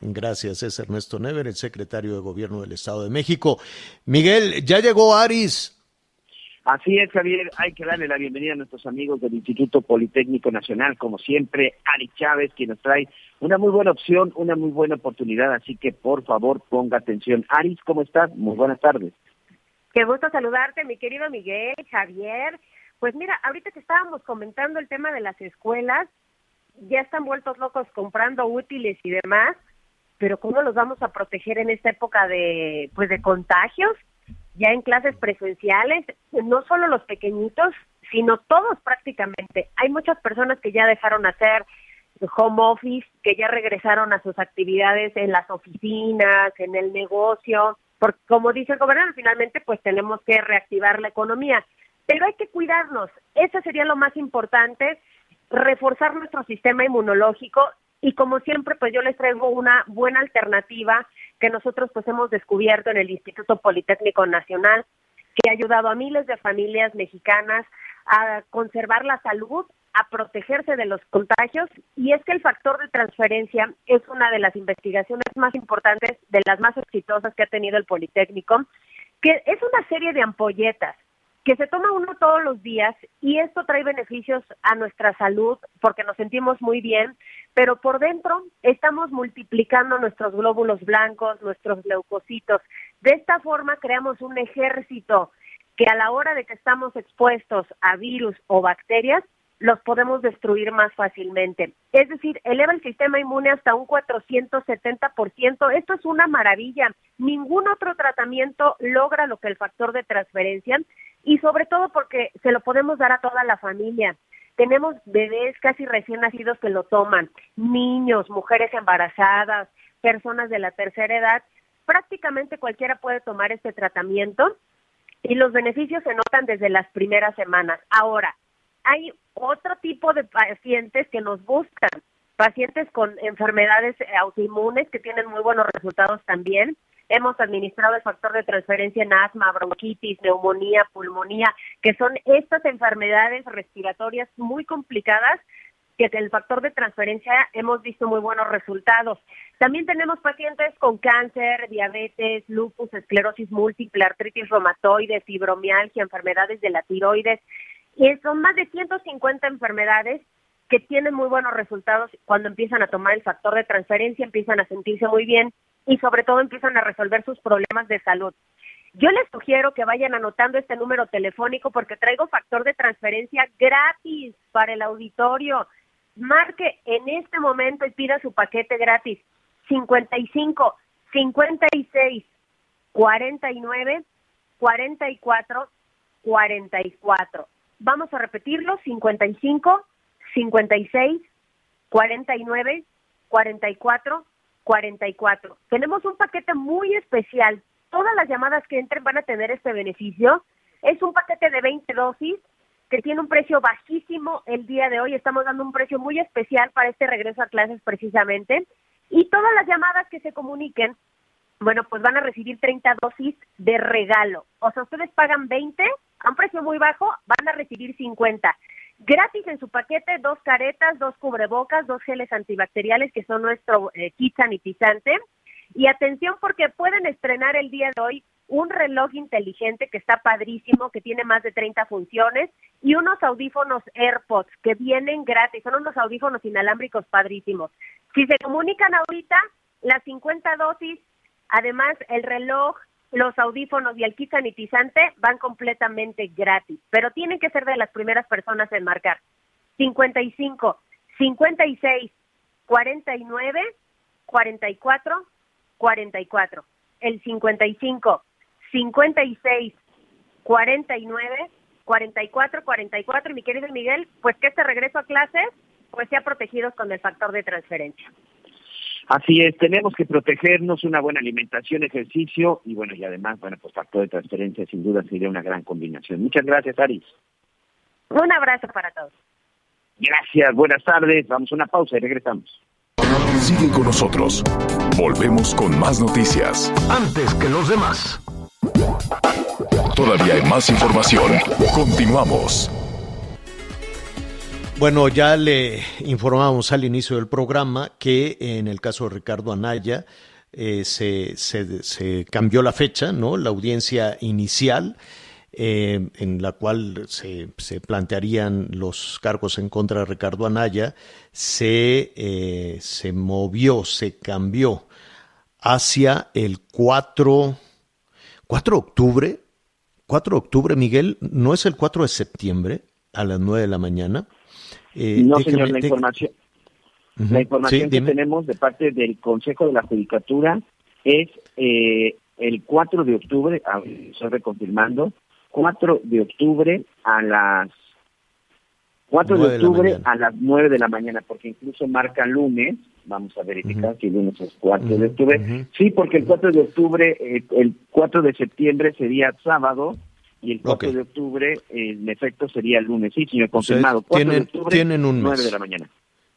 Gracias, es Ernesto Never, el secretario de Gobierno del Estado de México. Miguel, ya llegó Aris. Así es, Javier, hay que darle la bienvenida a nuestros amigos del Instituto Politécnico Nacional, como siempre, Ari Chávez, quien nos trae una muy buena opción, una muy buena oportunidad, así que por favor ponga atención. Aris, ¿cómo estás? Muy buenas tardes. Qué gusto saludarte, mi querido Miguel, Javier. Pues mira, ahorita que estábamos comentando el tema de las escuelas, ya están vueltos locos comprando útiles y demás, pero ¿cómo los vamos a proteger en esta época de, pues, de contagios? Ya en clases presenciales, no solo los pequeñitos, sino todos prácticamente. Hay muchas personas que ya dejaron hacer home office, que ya regresaron a sus actividades en las oficinas, en el negocio, porque como dice el gobernador, finalmente pues tenemos que reactivar la economía, pero hay que cuidarnos, eso sería lo más importante, reforzar nuestro sistema inmunológico y como siempre pues yo les traigo una buena alternativa que nosotros pues hemos descubierto en el Instituto Politécnico Nacional, que ha ayudado a miles de familias mexicanas a conservar la salud, a protegerse de los contagios, y es que el factor de transferencia es una de las investigaciones más importantes, de las más exitosas que ha tenido el Politécnico, que es una serie de ampolletas que se toma uno todos los días y esto trae beneficios a nuestra salud porque nos sentimos muy bien, pero por dentro estamos multiplicando nuestros glóbulos blancos, nuestros leucocitos. De esta forma creamos un ejército que a la hora de que estamos expuestos a virus o bacterias, los podemos destruir más fácilmente. Es decir, eleva el sistema inmune hasta un 470%. Esto es una maravilla. Ningún otro tratamiento logra lo que el factor de transferencia y sobre todo porque se lo podemos dar a toda la familia. Tenemos bebés casi recién nacidos que lo toman, niños, mujeres embarazadas, personas de la tercera edad. Prácticamente cualquiera puede tomar este tratamiento y los beneficios se notan desde las primeras semanas. Ahora, hay otro tipo de pacientes que nos buscan, pacientes con enfermedades autoinmunes que tienen muy buenos resultados también. Hemos administrado el factor de transferencia en asma, bronquitis, neumonía, pulmonía, que son estas enfermedades respiratorias muy complicadas que el factor de transferencia hemos visto muy buenos resultados. También tenemos pacientes con cáncer, diabetes, lupus, esclerosis múltiple, artritis reumatoide, fibromialgia, enfermedades de la tiroides. Y son más de 150 enfermedades que tienen muy buenos resultados cuando empiezan a tomar el factor de transferencia, empiezan a sentirse muy bien y sobre todo empiezan a resolver sus problemas de salud. Yo les sugiero que vayan anotando este número telefónico porque traigo factor de transferencia gratis para el auditorio. Marque en este momento y pida su paquete gratis 55 56 49 44 44. Vamos a repetirlo 55 56 49 44 44. Tenemos un paquete muy especial todas las llamadas que entren van a tener este beneficio. Es un paquete de 20 dosis que tiene un precio bajísimo el día de hoy. Estamos dando un precio muy especial para este regreso a clases precisamente. Y todas las llamadas que se comuniquen, bueno, pues van a recibir 30 dosis de regalo. O sea, ustedes pagan 20 a un precio muy bajo, van a recibir 50. Gratis en su paquete, dos caretas, dos cubrebocas, dos geles antibacteriales que son nuestro eh, kit sanitizante. Y atención porque pueden estrenar el día de hoy un reloj inteligente que está padrísimo, que tiene más de 30 funciones, y unos audífonos AirPods que vienen gratis, son unos audífonos inalámbricos padrísimos. Si se comunican ahorita, las 50 dosis, además el reloj, los audífonos y el kit sanitizante van completamente gratis, pero tienen que ser de las primeras personas en marcar. 55, 56, 49, 44, 44. El 55, 56, 49, 44, 44. Y mi querido Miguel, pues que este regreso a clases pues sea protegidos con el factor de transferencia. Así es, tenemos que protegernos, una buena alimentación, ejercicio y bueno, y además, bueno, pues factor de transferencia sin duda sería una gran combinación. Muchas gracias, Aris. Un abrazo para todos. Gracias, buenas tardes. Vamos a una pausa y regresamos. Sigue con nosotros. Volvemos con más noticias. Antes que los demás. Todavía hay más información. Continuamos. Bueno, ya le informamos al inicio del programa que en el caso de Ricardo Anaya eh, se, se, cambió la fecha, ¿no? La audiencia inicial. Eh, en la cual se, se, plantearían los cargos en contra de Ricardo Anaya, se, eh, se movió, se cambió hacia el 4, 4 de octubre. 4 de octubre, Miguel, ¿no es el 4 de septiembre a las 9 de la mañana? Eh, no, déjeme, señor, la información, uh -huh. la información sí, que tenemos de parte del Consejo de la Judicatura es eh, el 4 de octubre, ah, estoy reconfirmando, 4 de octubre a las 4 de octubre de a las 9 de la mañana, porque incluso marca lunes, vamos a verificar uh -huh. si lunes es 4 uh -huh. de octubre. Sí, porque el 4 de octubre, eh, el 4 de septiembre sería sábado, y el 4 okay. de octubre, en efecto, sería el lunes. Sí, señor, confirmado. 4 tienen, de octubre, tienen un 9 mes. de la mañana.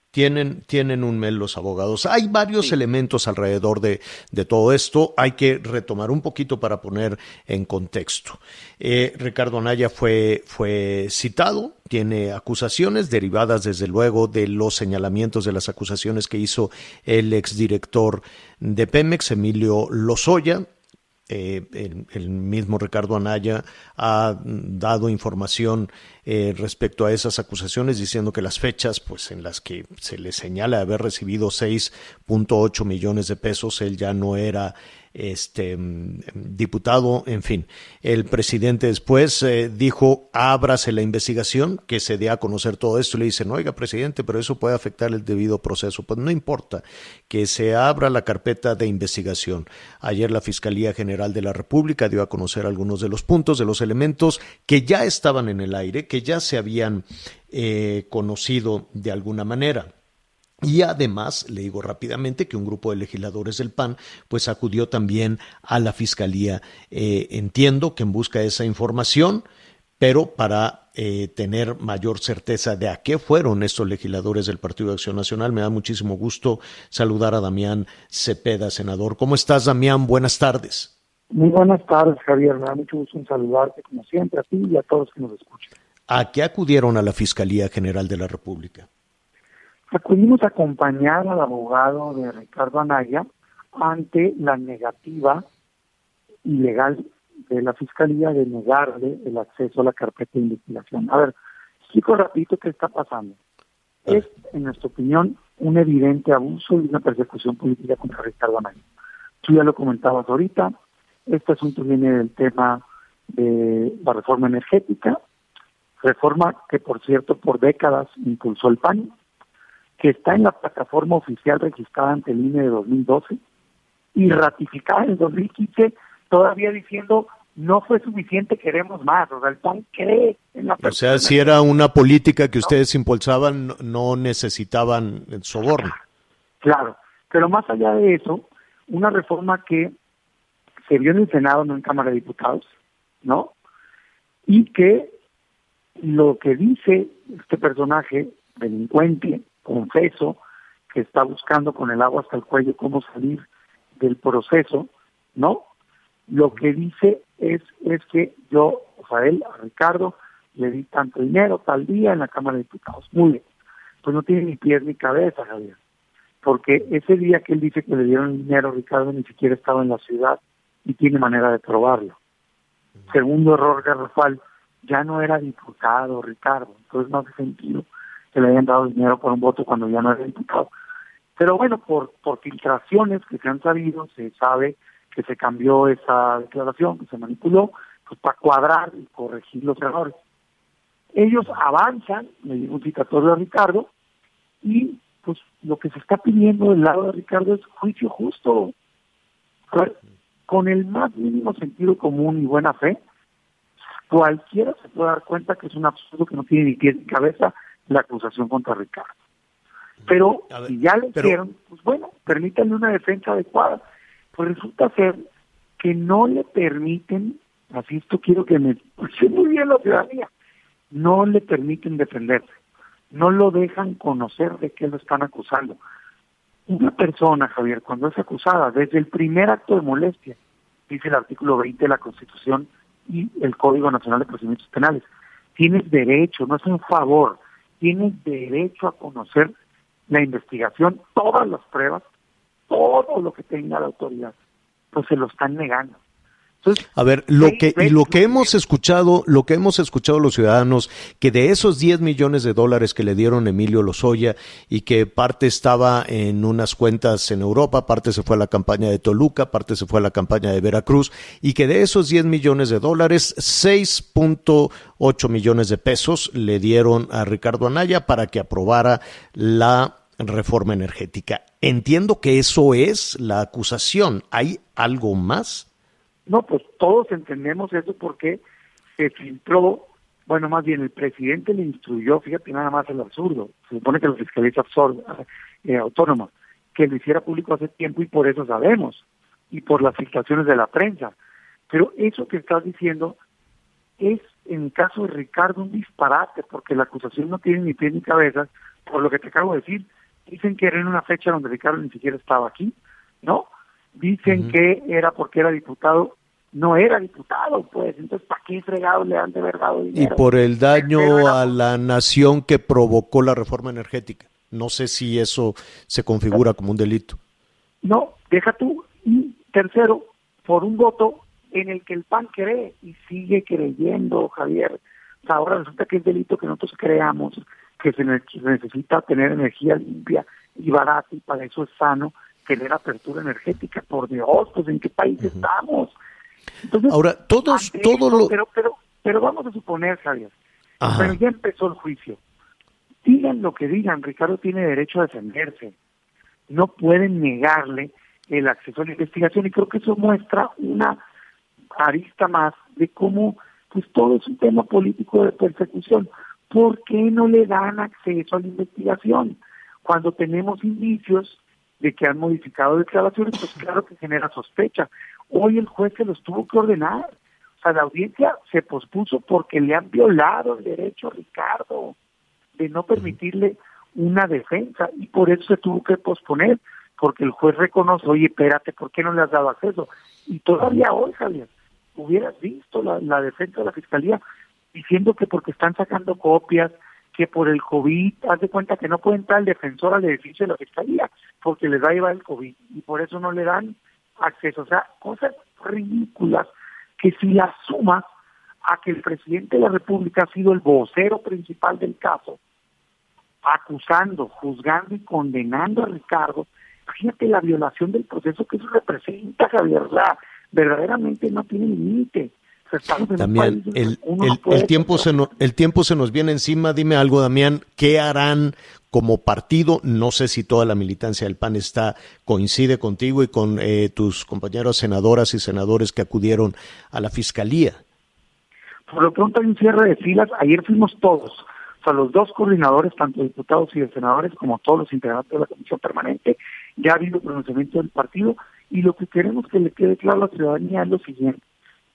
Tienen, tienen un mes los abogados. Hay varios sí. elementos alrededor de, de, todo esto. Hay que retomar un poquito para poner en contexto. Eh, Ricardo Anaya fue, fue citado, tiene acusaciones derivadas desde luego de los señalamientos de las acusaciones que hizo el exdirector de Pemex, Emilio Lozoya, eh, el, mismo Ricardo Anaya ha dado información eh, respecto a esas acusaciones diciendo que las fechas pues en las que se le señala haber recibido 6.8 millones de pesos él ya no era este diputado, en fin. El presidente después eh, dijo, ábrase la investigación, que se dé a conocer todo esto. Le dicen, oiga, presidente, pero eso puede afectar el debido proceso. Pues no importa, que se abra la carpeta de investigación. Ayer la Fiscalía General de la República dio a conocer algunos de los puntos, de los elementos que ya estaban en el aire, que ya se habían eh, conocido de alguna manera. Y además, le digo rápidamente que un grupo de legisladores del PAN pues acudió también a la Fiscalía, eh, entiendo que en busca de esa información, pero para eh, tener mayor certeza de a qué fueron estos legisladores del Partido de Acción Nacional. Me da muchísimo gusto saludar a Damián Cepeda, senador. ¿Cómo estás, Damián? Buenas tardes. Muy buenas tardes, Javier. Me da mucho gusto en saludarte, como siempre, a ti y a todos que nos escuchan. ¿A qué acudieron a la Fiscalía General de la República? Acudimos a acompañar al abogado de Ricardo Anaya ante la negativa ilegal de la Fiscalía de negarle el acceso a la carpeta de investigación. A ver, explico rapidito qué está pasando. Es, en nuestra opinión, un evidente abuso y una persecución política contra Ricardo Anaya. Tú ya lo comentabas ahorita, este asunto viene del tema de la reforma energética, reforma que, por cierto, por décadas impulsó el PAN, que está en la plataforma oficial registrada ante el INE de 2012 y ratificada en 2015, todavía diciendo no fue suficiente, queremos más. O sea, el PAN cree en la O sea, si era una política que ustedes impulsaban, no necesitaban el soborno. Claro, pero más allá de eso, una reforma que se vio en el Senado, no en Cámara de Diputados, ¿no? Y que lo que dice este personaje, delincuente, confeso, que está buscando con el agua hasta el cuello cómo salir del proceso, ¿no? Lo que dice es, es que yo, Rafael, a Ricardo, le di tanto dinero tal día en la Cámara de Diputados. Muy bien. Pues no tiene ni pies ni cabeza, Javier. Porque ese día que él dice que le dieron dinero, Ricardo ni siquiera estaba en la ciudad y tiene manera de probarlo. Segundo error garrafal, ya no era diputado, Ricardo. Entonces no hace sentido que le hayan dado dinero por un voto cuando ya no era diputado. Pero bueno, por, por filtraciones que se han sabido, se sabe que se cambió esa declaración, que se manipuló, pues para cuadrar y corregir los errores. Ellos avanzan, le digo un citatorio a Ricardo, y pues lo que se está pidiendo del lado de Ricardo es juicio justo. con el más mínimo sentido común y buena fe, cualquiera se puede dar cuenta que es un absurdo que no tiene ni pies ni cabeza la acusación contra Ricardo. Pero si ya le hicieron, pues bueno, permítanle una defensa adecuada. Pues resulta ser que no le permiten, así esto quiero que me escuche muy bien la ciudadanía, no le permiten defenderse, no lo dejan conocer de qué lo están acusando. Una persona, Javier, cuando es acusada, desde el primer acto de molestia, dice el artículo 20 de la Constitución y el Código Nacional de Procedimientos Penales, tienes derecho, no es un favor, tienes derecho a conocer la investigación, todas las pruebas, todo lo que tenga la autoridad, pues se lo están negando. A ver, lo que y lo que hemos escuchado, lo que hemos escuchado los ciudadanos, que de esos 10 millones de dólares que le dieron Emilio Lozoya y que parte estaba en unas cuentas en Europa, parte se fue a la campaña de Toluca, parte se fue a la campaña de Veracruz y que de esos 10 millones de dólares, 6.8 millones de pesos le dieron a Ricardo Anaya para que aprobara la reforma energética. Entiendo que eso es la acusación. ¿Hay algo más? No, pues todos entendemos eso porque se filtró, bueno, más bien el presidente le instruyó, fíjate nada más el absurdo, se supone que la Fiscalía absurda, eh, autónoma, que lo hiciera público hace tiempo y por eso sabemos, y por las filtraciones de la prensa. Pero eso que estás diciendo es, en caso de Ricardo, un disparate, porque la acusación no tiene ni pie ni cabeza, por lo que te acabo de decir, Dicen que era en una fecha donde Ricardo ni siquiera estaba aquí, ¿no? Dicen que era porque era diputado. No era diputado, pues. Entonces, ¿para qué fregado le han de haber dado dinero? Y por el daño a la nación que provocó la reforma energética. No sé si eso se configura como un delito. No, deja tú. Y tercero, por un voto en el que el PAN cree y sigue creyendo, Javier. ahora resulta que es delito que nosotros creamos que se necesita tener energía limpia y barata y para eso es sano tener apertura energética. Por Dios, pues en qué país estamos. Ahora, todos, todos lo... Pero, pero, pero vamos a suponer, Javier, pero ya empezó el juicio. Digan lo que digan, Ricardo tiene derecho a defenderse. No pueden negarle el acceso a la investigación y creo que eso muestra una arista más de cómo pues todo es un tema político de persecución. ¿por qué no le dan acceso a la investigación? Cuando tenemos indicios de que han modificado declaraciones, pues claro que genera sospecha. Hoy el juez se los tuvo que ordenar. O sea, la audiencia se pospuso porque le han violado el derecho Ricardo de no permitirle una defensa y por eso se tuvo que posponer, porque el juez reconoce, oye, espérate, ¿por qué no le has dado acceso? Y todavía hoy, Javier, hubieras visto la, la defensa de la fiscalía, diciendo que porque están sacando copias, que por el COVID, haz de cuenta que no puede entrar el defensor al edificio de la fiscalía porque les va a llevar el COVID y por eso no le dan acceso. O sea, cosas ridículas que si las sumas a que el presidente de la República ha sido el vocero principal del caso, acusando, juzgando y condenando a Ricardo, fíjate la violación del proceso que eso representa, Javier, verdaderamente no tiene límite. También el, el, tiempo se el tiempo se nos viene encima. Dime algo, Damián, ¿qué harán como partido? No sé si toda la militancia del PAN está coincide contigo y con eh, tus compañeros senadoras y senadores que acudieron a la fiscalía. Por lo pronto hay un cierre de filas. Ayer fuimos todos, o sea, los dos coordinadores, tanto diputados y senadores, como todos los integrantes de la comisión permanente. Ya ha habido pronunciamiento del partido Y lo que queremos que le quede claro a la ciudadanía es lo siguiente.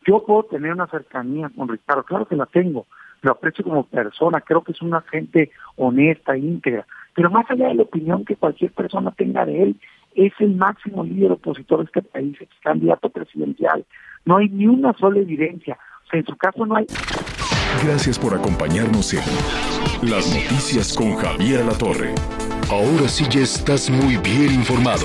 Yo puedo tener una cercanía con Ricardo, claro que la tengo, lo aprecio como persona, creo que es una gente honesta, íntegra, pero más allá de la opinión que cualquier persona tenga de él, es el máximo líder opositor de este país, es candidato presidencial. No hay ni una sola evidencia. O sea, en su caso no hay... Gracias por acompañarnos en Las Noticias con Javier La Torre. Ahora sí ya estás muy bien informado.